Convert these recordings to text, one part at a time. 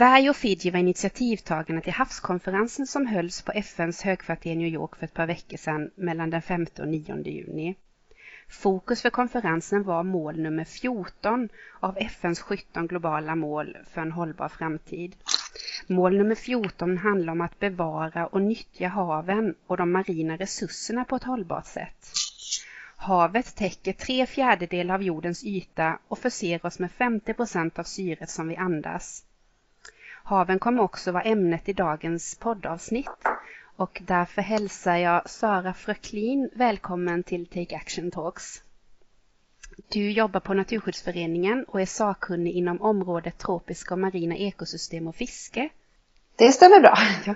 Sverige och Fiji var initiativtagarna till havskonferensen som hölls på FNs högkvarter i New York för ett par veckor sedan mellan den 5 och 9 juni. Fokus för konferensen var mål nummer 14 av FNs 17 globala mål för en hållbar framtid. Mål nummer 14 handlar om att bevara och nyttja haven och de marina resurserna på ett hållbart sätt. Havet täcker tre fjärdedelar av jordens yta och förser oss med 50 procent av syret som vi andas. Haven kommer också vara ämnet i dagens poddavsnitt och därför hälsar jag Sara Fröcklin välkommen till Take Action Talks. Du jobbar på Naturskyddsföreningen och är sakkunnig inom området tropiska och marina ekosystem och fiske. Det stämmer bra. Ja.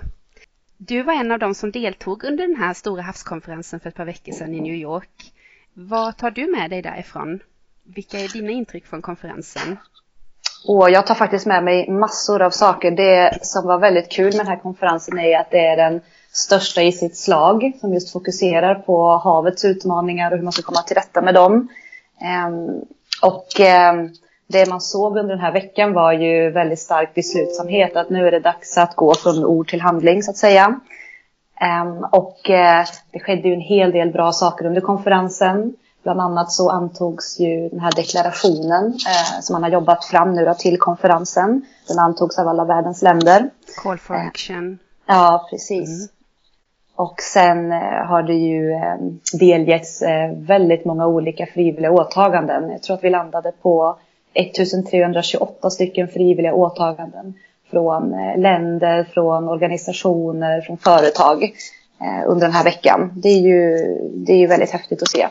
Du var en av dem som deltog under den här stora havskonferensen för ett par veckor sedan i New York. Vad tar du med dig därifrån? Vilka är dina intryck från konferensen? Och jag tar faktiskt med mig massor av saker. Det som var väldigt kul med den här konferensen är att det är den största i sitt slag som just fokuserar på havets utmaningar och hur man ska komma till rätta med dem. Ehm, och ehm, det man såg under den här veckan var ju väldigt stark beslutsamhet att nu är det dags att gå från ord till handling så att säga. Ehm, och eh, det skedde ju en hel del bra saker under konferensen. Bland annat så antogs ju den här deklarationen eh, som man har jobbat fram nu till konferensen. Den antogs av alla världens länder. Call for eh, action. Ja, precis. Mm. Och sen eh, har det ju eh, delgetts eh, väldigt många olika frivilliga åtaganden. Jag tror att vi landade på 1328 stycken frivilliga åtaganden från länder, från organisationer, från företag under den här veckan. Det är ju, det är ju väldigt häftigt att se.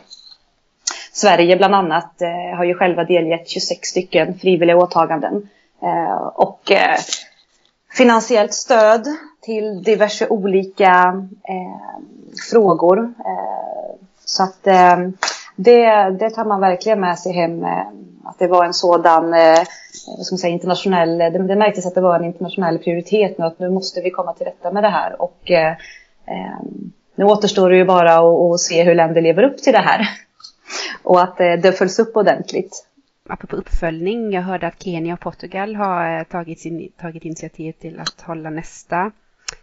Sverige bland annat eh, har ju själva delgett 26 stycken frivilliga åtaganden. Eh, och eh, finansiellt stöd till diverse olika eh, frågor. Eh, så att eh, det, det tar man verkligen med sig hem. Eh, att det var en sådan eh, vad ska man säga, internationell, det, det märktes att det var en internationell prioritet nu att nu måste vi komma till rätta med det här. Och eh, nu återstår det ju bara att se hur länder lever upp till det här. Och att det följs upp ordentligt apropå uppföljning, jag hörde att Kenya och Portugal har tagit, sin, tagit initiativ till att hålla nästa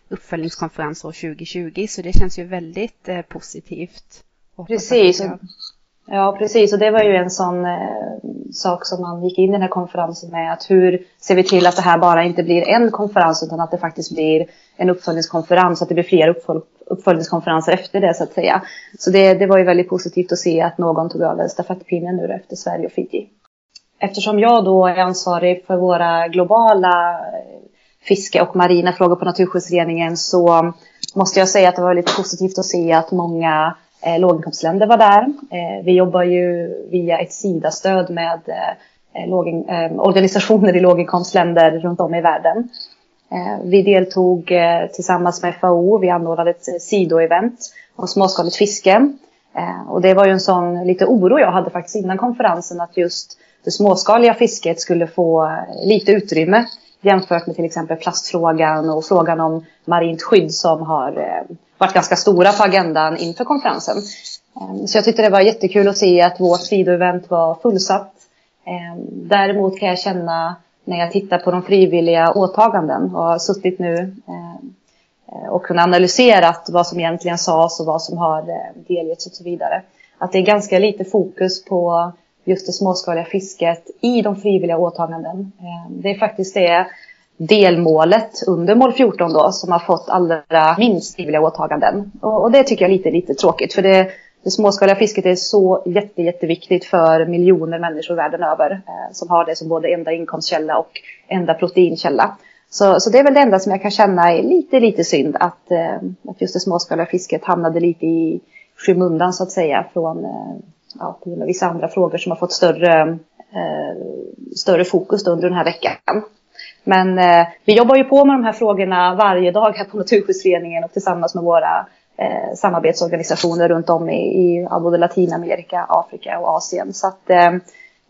uppföljningskonferens år 2020 så det känns ju väldigt eh, positivt. Precis. Ja, precis. Och det var ju en sån eh, sak som man gick in i den här konferensen med. Att hur ser vi till att det här bara inte blir en konferens utan att det faktiskt blir en uppföljningskonferens. Att det blir fler uppfölj uppföljningskonferenser efter det så att säga. Så det, det var ju väldigt positivt att se att någon tog över stafettpinnen nu efter Sverige och Fiji. Eftersom jag då är ansvarig för våra globala eh, fiske och marina frågor på Naturskyddsföreningen så måste jag säga att det var väldigt positivt att se att många eh, låginkomstländer var där. Eh, vi jobbar ju via ett SIDA-stöd med eh, lågin, eh, organisationer i låginkomstländer runt om i världen. Eh, vi deltog eh, tillsammans med FAO, vi anordnade ett eh, SIDO-event om småskaligt fiske. Eh, och det var ju en sån lite oro jag hade faktiskt innan konferensen att just det småskaliga fisket skulle få eh, lite utrymme jämfört med till exempel plastfrågan och frågan om marint skydd som har eh, varit ganska stora på agendan inför konferensen. Ehm, så jag tyckte det var jättekul att se att vårt sidoevent var fullsatt. Ehm, däremot kan jag känna när jag tittar på de frivilliga åtaganden och har suttit nu ehm, eh, och kunnat analysera vad som egentligen sades och vad som har eh, delgetts och så vidare. Att det är ganska lite fokus på just det småskaliga fisket i de frivilliga åtaganden. Det är faktiskt det delmålet under mål 14 då som har fått allra minst frivilliga åtaganden. Och, det tycker jag är lite, lite tråkigt för det, det småskaliga fisket är så jätte, jätteviktigt för miljoner människor världen över eh, som har det som både enda inkomstkälla och enda proteinkälla. Så, så det är väl det enda som jag kan känna är lite, lite synd att, eh, att just det småskaliga fisket hamnade lite i skymundan så att säga från eh, ja, vissa andra frågor som har fått större, eh, större fokus under den här veckan. Men eh, vi jobbar ju på med de här frågorna varje dag här på Naturskyddsföreningen och tillsammans med våra eh, samarbetsorganisationer runt om i, i både Latinamerika, Afrika och Asien. Så att eh,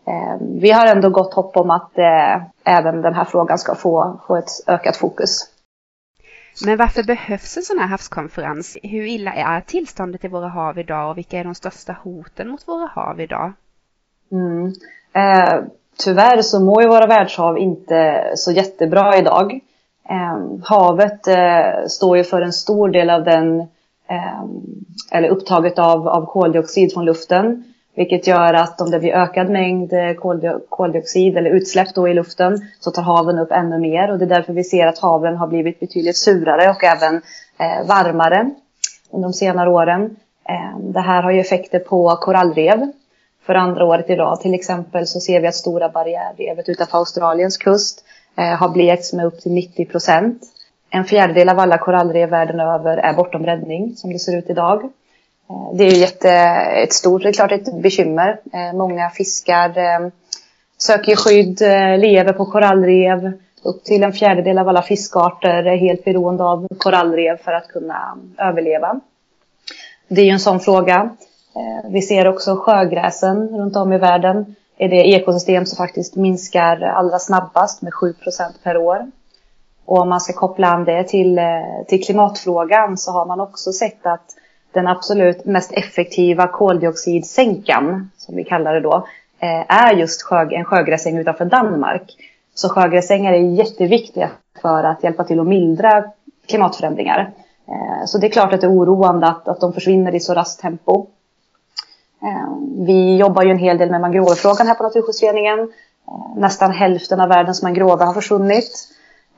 eh, vi har ändå gott hopp om att eh, även den här frågan ska få, få ett ökat fokus. Men varför behövs en sån här havskonferens? Hur illa är tillståndet i våra hav idag och vilka är de största hoten mot våra hav idag? Mm. Tyvärr så mår ju våra världshav inte så jättebra idag. Eh, havet eh, står ju för en stor del av den, eh, eller upptaget av, av koldioxid från luften. Vilket gör att om det blir ökad mängd eh, koldioxid eller utsläpp då i luften så tar haven upp ännu mer och det är därför vi ser att haven har blivit betydligt surare och även eh, varmare under de senare åren. Eh, det här har ju effekter på korallrev för andra året i rad. Till exempel så ser vi att stora barriärrevet utanför Australiens kust eh, har blekts med upp till 90 procent. En fjärdedel av alla korallrev världen över är bortom räddning som det ser ut idag. Eh, det är ju jätte, ett stort, det är klart ett bekymmer. Eh, många fiskar eh, söker skydd, eh, lever på korallrev. Upp till en fjärdedel av alla fiskarter är helt beroende av korallrev för att kunna överleva. Det är ju en sån fråga. Eh, vi ser också sjögräsen runt om i världen. är det ekosystem som faktiskt minskar allra snabbast med 7% per år. Och om man ska koppla an det till, eh, till klimatfrågan så har man också sett att den absolut mest effektiva koldioxidsänkan, som vi kallar det då, eh, är just en sjögräsäng utanför Danmark. Så sjögräsängar är jätteviktiga för att hjälpa till att mildra klimatförändringar. Så det är klart att det är oroande att, att de försvinner i så raskt tempo. Eh, vi jobbar ju en hel del med mangrovefrågan här på Naturskyddsföreningen. Eh, nästan hälften av världens mangrover har försvunnit.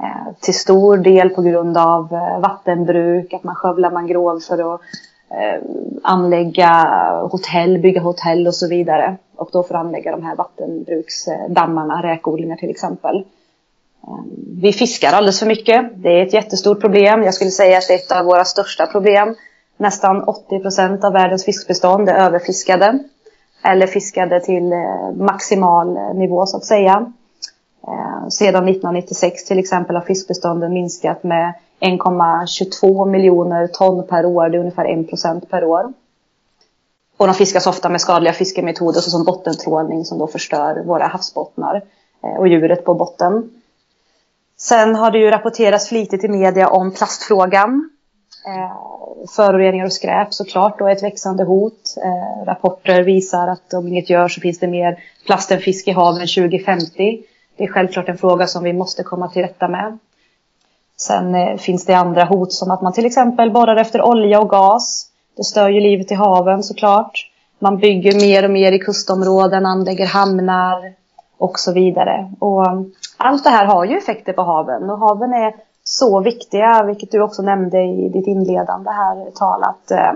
Eh, till stor del på grund av vattenbruk, att man skövlar mangrov för att anlägga hotell, bygga hotell och så vidare. Och då för att anlägga de här vattenbruksdammarna, räkodlingar till exempel. Vi fiskar alldeles för mycket. Det är ett jättestort problem. Jag skulle säga att det är ett av våra största problem. Nästan 80 procent av världens fiskbestånd är överfiskade. Eller fiskade till eh, maximal eh, nivå så att säga. Eh, sedan 1996 till exempel har fiskbestånden minskat med 1,22 miljoner ton per år. Det är ungefär 1 procent per år. Och de fiskas ofta med skadliga fiskemetoder såsom bottentrålning som då förstör våra havsbottnar och djuret på botten. Sen har det ju rapporterats flitigt i media om plastfrågan. Eh, föroreningar och skräp såklart då är ett växande hot. Eh, rapporter visar att om inget görs så finns det mer plast än fisk i haven 2050. Det är självklart en fråga som vi måste komma till rätta med. Sen eh, finns det andra hot som att man till exempel borrar efter olja och gas. Det stör ju livet i haven såklart. Man bygger mer och mer i kustområden, anlägger hamnar och så vidare. Och eh, allt det här har ju effekter på haven och haven är så viktiga, vilket du också nämnde i ditt inledande här tal, att eh,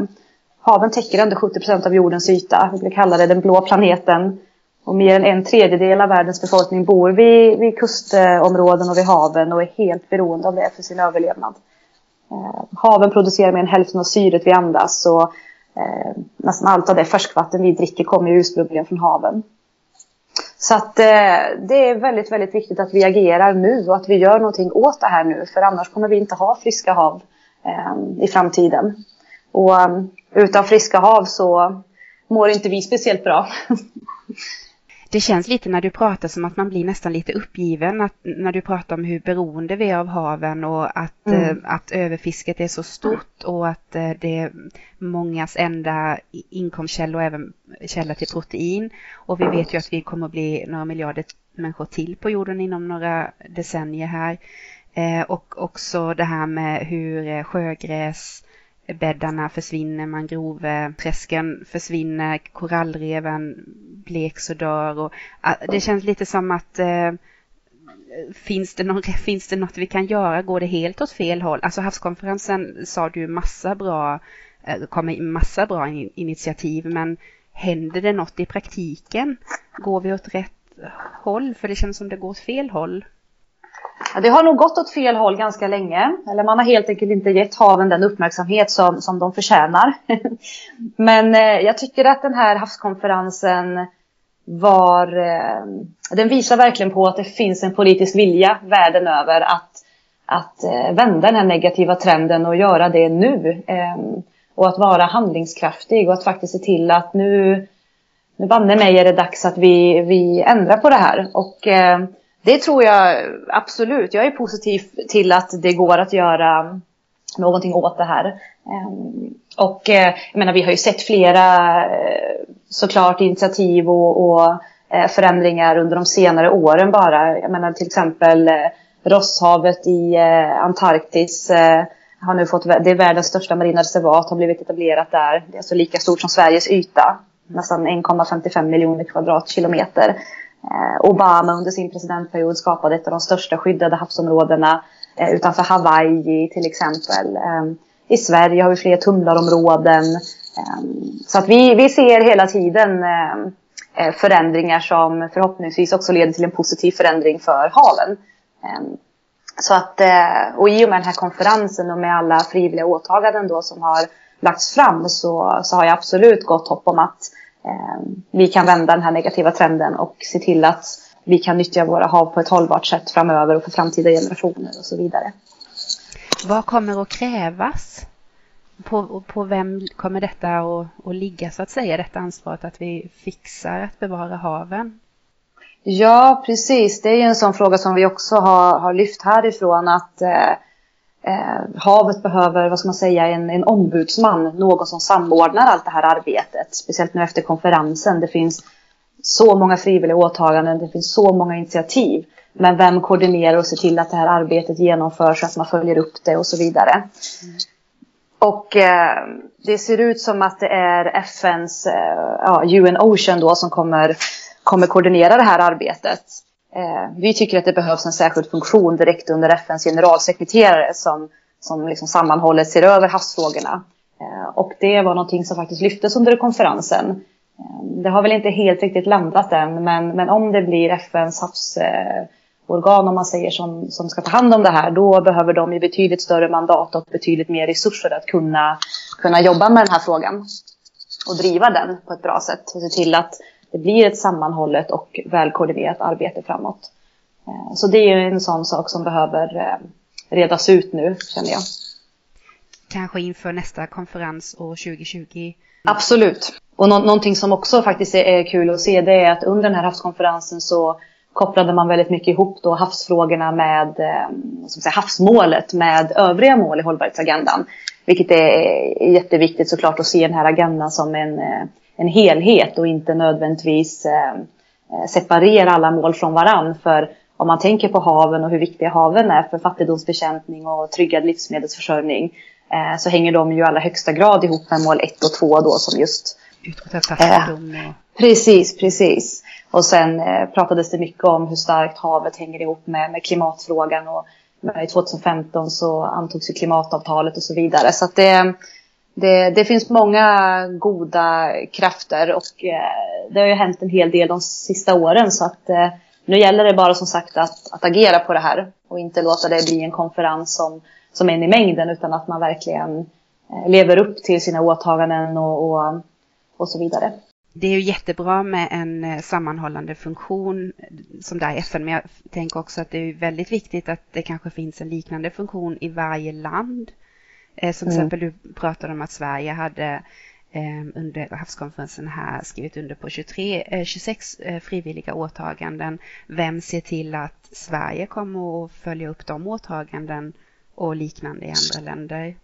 haven täcker ändå 70 procent av jordens yta. Vi brukar kalla det den blå planeten. Och mer än en tredjedel av världens befolkning bor vid, vid kustområden och vid haven och är helt beroende av det för sin överlevnad. Eh, haven producerar mer än hälften av syret vi andas och eh, nästan allt av det färskvatten vi dricker kommer ursprungligen från haven. Så att eh, det är väldigt, väldigt viktigt att vi agerar nu och att vi gör någonting åt det här nu för annars kommer vi inte ha friska hav eh, i framtiden. Och um, utan friska hav så mår inte vi speciellt bra. Det känns lite när du pratar som att man blir nästan lite uppgiven att, när du pratar om hur beroende vi är av haven och att, mm. eh, att överfisket är så stort och att eh, det är mångas enda inkomstkälla och även källa till protein. Och vi vet ju att vi kommer att bli några miljarder människor till på jorden inom några decennier här. Eh, och också det här med hur eh, sjögräs bäddarna försvinner, mangroveträsken försvinner, korallreven bleks och dör. Och, det känns lite som att eh, finns, det någon, finns det något vi kan göra? Går det helt åt fel håll? Alltså havskonferensen sa du massa bra, eh, kommer massa bra initiativ, men händer det något i praktiken? Går vi åt rätt håll? För det känns som det går åt fel håll. Det har nog gått åt fel håll ganska länge. Eller man har helt enkelt inte gett haven den uppmärksamhet som, som de förtjänar. Men eh, jag tycker att den här havskonferensen var... Eh, den visar verkligen på att det finns en politisk vilja världen över att, att eh, vända den här negativa trenden och göra det nu. Eh, och att vara handlingskraftig och att faktiskt se till att nu, nu banne mig är det dags att vi, vi ändrar på det här. Och eh, det tror jag absolut. Jag är positiv till att det går att göra någonting åt det här. Ehm, och eh, jag menar, vi har ju sett flera eh, såklart initiativ och, och eh, förändringar under de senare åren bara. Jag menar till exempel Rosshavet i Antarktis har nu fått, det är världens största marina reservat, har blivit etablerat där. Det är alltså lika stort som Sveriges yta, nästan 1,55 miljoner kvadratkilometer. Eh, Obama under sin presidentperiod skapade ett av de största skyddade havsområdena eh, utanför Hawaii till exempel. Eh, I Sverige har vi fler tumlarområden. Så att vi, vi ser hela tiden förändringar som förhoppningsvis också leder till en positiv förändring för haven. Så att, och i och med den här konferensen och med alla frivilliga åtaganden då som har lagts fram så, så har jag absolut gott hopp om att vi kan vända den här negativa trenden och se till att vi kan nyttja våra hav på ett hållbart sätt framöver och för framtida generationer och så vidare. Vad kommer att krävas? På, på vem kommer detta att, att ligga så att säga, detta ansvaret att vi fixar att bevara haven? Ja, precis. Det är ju en sån fråga som vi också har, har lyft härifrån att eh, eh, havet behöver, vad ska man säga, en, en ombudsman, någon som samordnar allt det här arbetet. Speciellt nu efter konferensen. Det finns så många frivilliga åtaganden, det finns så många initiativ. Men vem koordinerar och ser till att det här arbetet genomförs, att man följer upp det och så vidare. Mm. Och eh, det ser ut som att det är FNs, eh, ja, UN Ocean då som kommer, kommer koordinera det här arbetet. Eh, vi tycker att det behövs en särskild funktion direkt under FNs generalsekreterare som, som liksom sammanhållet ser över havsfrågorna. Eh, och det var någonting som faktiskt lyftes under konferensen. Eh, det har väl inte helt riktigt landat än, men, men om det blir FNs havsorgan, eh, om man säger som, som ska ta hand om det här, då behöver de ju betydligt större mandat och betydligt mer resurser att kunna, kunna jobba med den här frågan och driva den på ett bra sätt och se till att det blir ett sammanhållet och välkoordinerat arbete framåt. Eh, så det är en sån sak som behöver eh, redas ut nu, känner jag. Kanske inför nästa konferens år 2020? Absolut. Och nå någonting som också faktiskt är kul att se det är att under den här havskonferensen så kopplade man väldigt mycket ihop då havsfrågorna med eh, som säga, havsmålet med övriga mål i hållbarhetsagendan. Vilket är jätteviktigt såklart att se den här agendan som en, en helhet och inte nödvändigtvis eh, separera alla mål från varann. För om man tänker på haven och hur viktiga haven är för fattigdomsbekämpning och tryggad livsmedelsförsörjning så hänger de ju i allra högsta grad ihop med mål 1 och 2 då som just... Fattigdom och... Precis, precis. Och sen eh, pratades det mycket om hur starkt havet hänger ihop med, med klimatfrågan. Och i 2015 så antogs ju klimatavtalet och så vidare. Så att det, det, det finns många goda krafter och eh, det har ju hänt en hel del de sista åren. Så att eh, nu gäller det bara som sagt att, att agera på det här och inte låta det bli en konferens som, som en i mängden utan att man verkligen eh, lever upp till sina åtaganden och, och, och så vidare det är ju jättebra med en eh, sammanhållande funktion eh, som där i FN, men jag tänker också att det är väldigt viktigt att det kanske finns en liknande funktion i varje land. Eh, som till mm. exempel du pratade om att Sverige hade eh, under havskonferensen här skrivit under på 23, 26 frivilliga åtaganden. Vem ser till att Sverige kommer att följa upp de åtaganden och liknande i andra länder?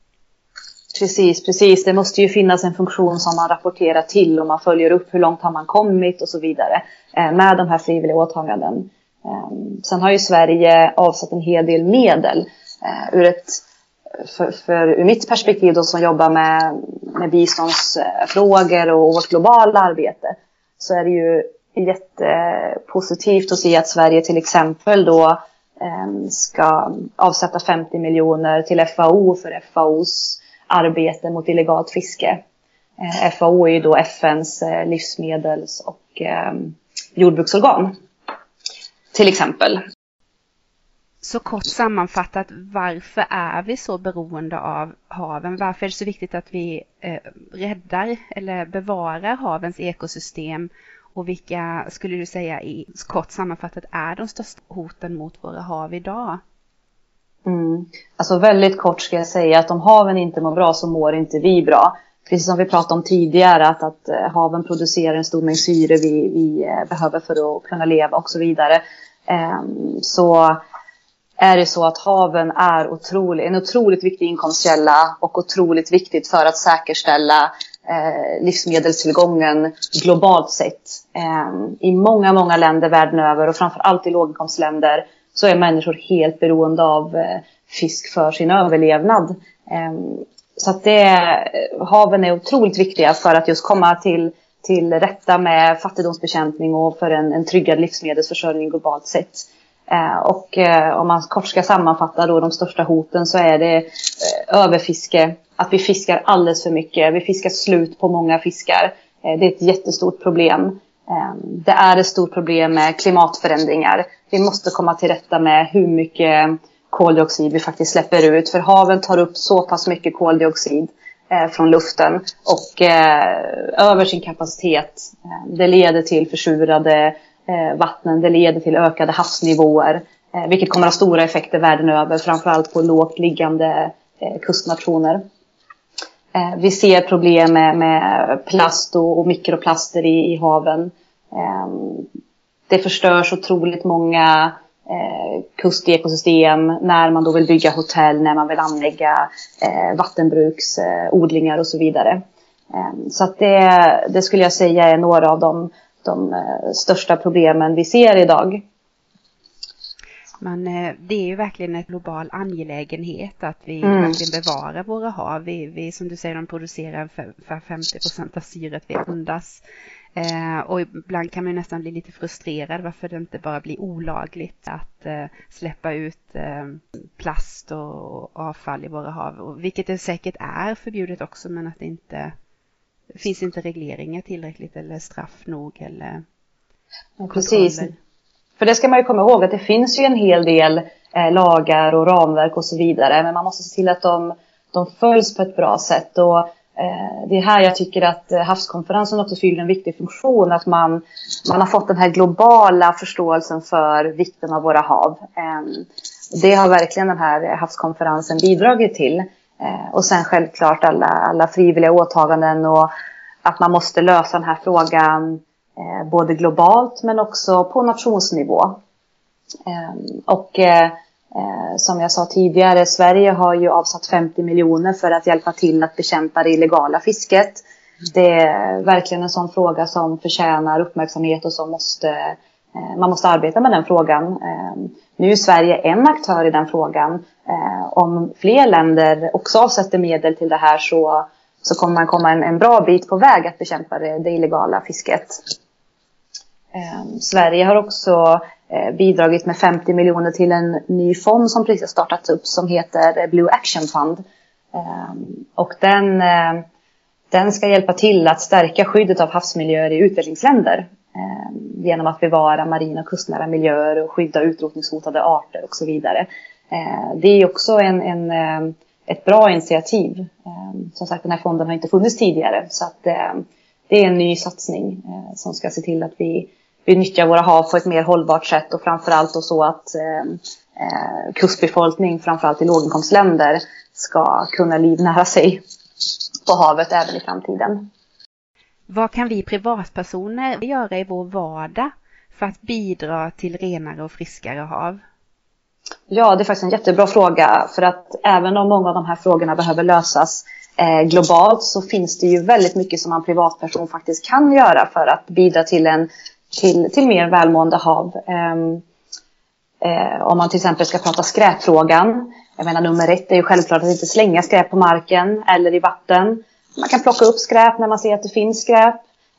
Precis, precis. Det måste ju finnas en funktion som man rapporterar till och man följer upp hur långt har man kommit och så vidare eh, med de här frivilliga åtaganden. Ehm, sen har ju Sverige avsatt en hel del medel eh, ur ett för, för ur mitt perspektiv då som jobbar med, med biståndsfrågor och vårt globala arbete så är det ju jättepositivt att se att Sverige till exempel då eh, ska avsätta 50 miljoner till FAO för FAOs arbete mot illegalt fiske. Eh, FAO är ju då FNs eh, livsmedels och jordbruksorgan. Till exempel. Så kort sammanfattat, varför är vi så beroende av haven? Varför är det så viktigt att vi eh, räddar eller bevarar havens ekosystem? Och vilka, skulle du säga i kort sammanfattat, är de största hoten mot våra hav idag? Mm. Alltså väldigt kort ska jag säga att om haven inte mår bra så mår inte vi bra. Precis som vi pratade om tidigare att, att eh, haven producerar en stor mängd syre vi, vi eh, behöver för att kunna leva och så vidare. Ehm, så är det så att haven är otrolig, en otroligt viktig inkomstkälla och otroligt viktigt för att säkerställa eh, livsmedelstillgången globalt sett. Eh, I många, många länder världen över och framför allt i låginkomstländer så är människor helt beroende av eh, fisk för sin överlevnad. Eh, så att det, haven är otroligt viktiga för att just komma till, till rätta med fattigdomsbekämpning och för en, en tryggad livsmedelsförsörjning globalt sett. Eh, och eh, om man kort ska sammanfatta då de största hoten så är det eh, överfiske, att vi fiskar alldeles för mycket. Vi fiskar slut på många fiskar. Eh, det är ett jättestort problem. Eh, det är ett stort problem med klimatförändringar. Vi måste komma till rätta med hur mycket koldioxid vi faktiskt släpper ut. För haven tar upp så pass mycket koldioxid eh, från luften och över sin kapacitet. Det leder till försurade Eh, vattnen. Det leder till ökade havsnivåer, eh, vilket kommer att ha stora effekter världen över, framförallt på lågt liggande eh, kustnationer. Eh, vi ser problem med, med plast och, och, mikroplaster i, i haven. Eh, det förstörs otroligt många kustekosystem när man då vill bygga hotell, när man vill anlägga vattenbruksodlingar och så vidare. Så att det, det skulle jag säga är några av de de eh, största problemen vi ser idag. Men eh, det är ju verkligen en global angelägenhet att vi mm. verkligen bevarar våra hav. Vi, vi, som du säger, de producerar för 50 procent av syret vi andas. Eh, och ibland kan man nästan bli lite frustrerad varför det inte bara blir olagligt att eh, släppa ut eh, plast och avfall i våra hav. Vilket det säkert är förbjudet också men att det inte finns inte regleringar tillräckligt eller straff nog eller ja, Precis. För det ska man ju komma ihåg att det finns ju en hel del eh, lagar och ramverk och så vidare. Men man måste se till att de, de följs på ett bra sätt. Och, eh, det är här jag tycker att eh, havskonferensen också fyller en viktig funktion. Att man, man har fått den här globala förståelsen för vikten av våra hav. Eh, det har verkligen den här havskonferensen bidragit till. Eh, och sen självklart alla, alla frivilliga åtaganden och att man måste lösa den här frågan eh, både globalt men också på nationsnivå. Ehm, eh, och som jag sa tidigare, Sverige har ju avsatt 50 miljoner för att hjälpa till att bekämpa det illegala fisket. Det är verkligen en sån fråga som förtjänar uppmärksamhet och som måste, Eh, man måste arbeta med den frågan. Eh, nu är Sverige en aktör i den frågan. Eh, om fler länder också avsätter medel till det här så, så kommer man komma en, en bra bit på väg att bekämpa det, det illegala fisket. Sverige har också bidragit med 50 miljoner till en ny fond som precis har startats upp som heter Blue Action Fund. Och den, den ska hjälpa till att stärka skyddet av havsmiljöer i utvecklingsländer Eh, genom att bevara marina och kustnära miljöer och skydda utrotningshotade arter och så vidare. Eh, det är också en, en, eh, ett bra initiativ. Som sagt, den här fonden har inte funnits tidigare så att det är en ny satsning som ska se till att vi, vi nyttjar våra hav på ett mer hållbart sätt och framförallt så att kustbefolkning, framförallt i låginkomstländer, ska kunna livnära sig på havet även i framtiden. Vad kan vi privatpersoner göra i vår vardag för att bidra till renare och friskare hav? Ja, det är faktiskt en jättebra fråga. För att även om många av de här frågorna behöver lösas eh, globalt så finns det ju väldigt mycket som man privatperson faktiskt kan göra för att bidra till, en, till, till mer välmående hav. Eh, eh, om man till exempel ska prata skräpfrågan. Jag menar nummer ett är ju självklart att inte slänga skräp på marken eller i vatten. Man kan plocka upp skräp när man ser att det finns skräp.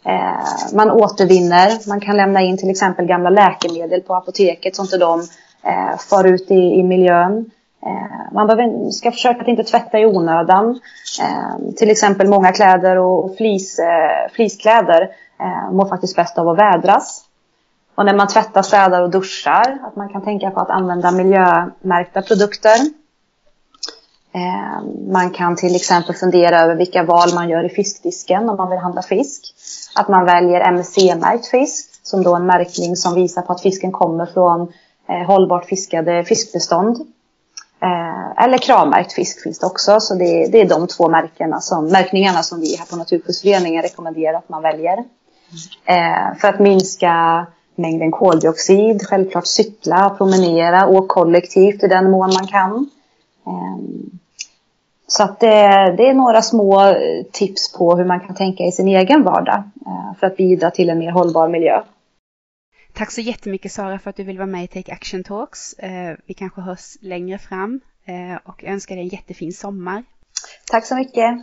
Eh, man återvinner. Man kan lämna in till exempel gamla läkemedel på apoteket så inte de eh, far ut i, i miljön. Eh, man behöver, ska försöka att inte tvätta i onödan. Eh, till exempel många kläder och, och flis, eh, fliskläder eh, mår faktiskt bäst av att vädras. Och när man tvättar, städar och duschar, att man kan tänka på att använda miljömärkta produkter. Eh, man kan till exempel fundera över vilka val man gör i fiskdisken om man vill handla fisk. Att man väljer MSC-märkt fisk, som då är en märkning som visar på att fisken kommer från eh, hållbart fiskade fiskbestånd. Eh, eller kravmärkt fisk finns det också. Så det, det, är de två märkena som, märkningarna som vi här på Naturskyddsföreningen rekommenderar att man väljer. För att minska mängden koldioxid, självklart cykla, promenera, åka kollektivt i den mån man kan. Så att det, det, är några små tips på hur man kan tänka i sin egen vardag för att bidra till en mer hållbar miljö. Tack så jättemycket Sara för att du vill vara med i Take Action Talks. Vi kanske hörs längre fram och önskar dig en jättefin sommar. Tack så mycket.